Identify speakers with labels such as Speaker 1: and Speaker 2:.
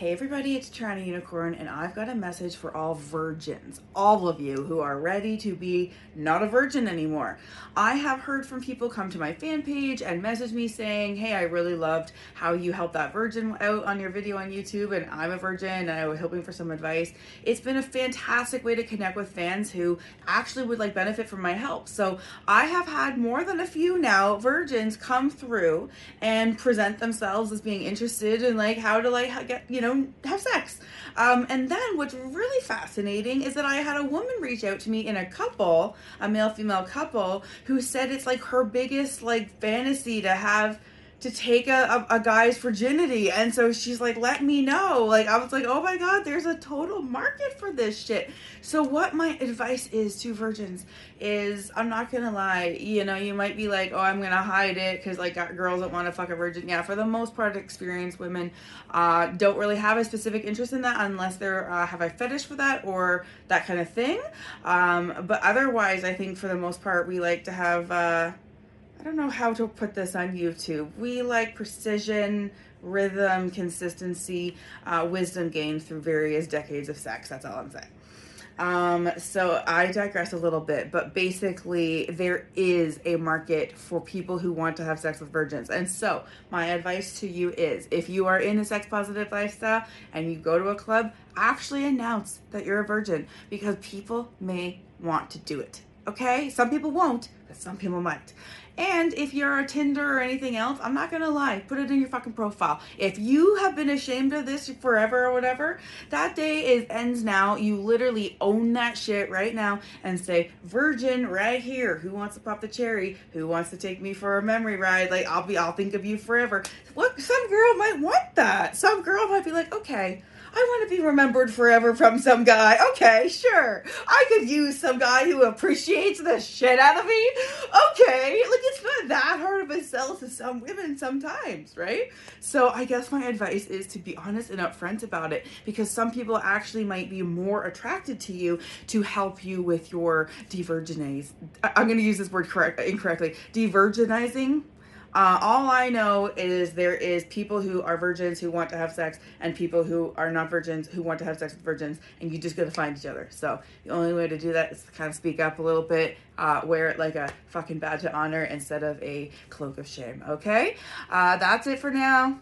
Speaker 1: Hey everybody, it's Toronto Unicorn, and I've got a message for all virgins, all of you who are ready to be not a virgin anymore. I have heard from people come to my fan page and message me saying, Hey, I really loved how you helped that virgin out on your video on YouTube, and I'm a virgin and I was hoping for some advice. It's been a fantastic way to connect with fans who actually would like benefit from my help. So I have had more than a few now virgins come through and present themselves as being interested in like how to like get, you know, know, have sex. Um, and then what's really fascinating is that I had a woman reach out to me in a couple, a male female couple, who said it's like her biggest like fantasy to have to take a, a, a, guy's virginity. And so she's like, let me know. Like, I was like, oh my God, there's a total market for this shit. So, what my advice is to virgins is I'm not gonna lie, you know, you might be like, oh, I'm gonna hide it because like girls that want to fuck a virgin. Yeah, for the most part, experienced women uh, don't really have a specific interest in that unless they're uh, have a fetish for that or that kind of thing. Um, but otherwise, I think for the most part, we like to have. Uh, I don't know how to put this on YouTube. We like precision, rhythm, consistency, uh, wisdom gained through various decades of sex. That's all I'm saying. Um, so I digress a little bit, but basically, there is a market for people who want to have sex with virgins. And so, my advice to you is if you are in a sex positive lifestyle and you go to a club, actually announce that you're a virgin because people may want to do it. Okay? Some people won't, but some people might. And if you're a Tinder or anything else, I'm not gonna lie, put it in your fucking profile. If you have been ashamed of this forever or whatever, that day is ends now. You literally own that shit right now and say, Virgin right here. Who wants to pop the cherry? Who wants to take me for a memory ride? Like I'll be I'll think of you forever. Look, some girl might want that. Some girl might be like, okay. I want to be remembered forever from some guy. Okay, sure. I could use some guy who appreciates the shit out of me. Okay, like it's not that hard of a sell to some women sometimes, right? So I guess my advice is to be honest and upfront about it because some people actually might be more attracted to you to help you with your divergenize. I'm going to use this word correct incorrectly. Divergenizing uh, all I know is there is people who are virgins who want to have sex, and people who are not virgins who want to have sex with virgins, and you just gotta find each other. So the only way to do that is to kind of speak up a little bit, uh, wear it like a fucking badge of honor instead of a cloak of shame. Okay, uh, that's it for now.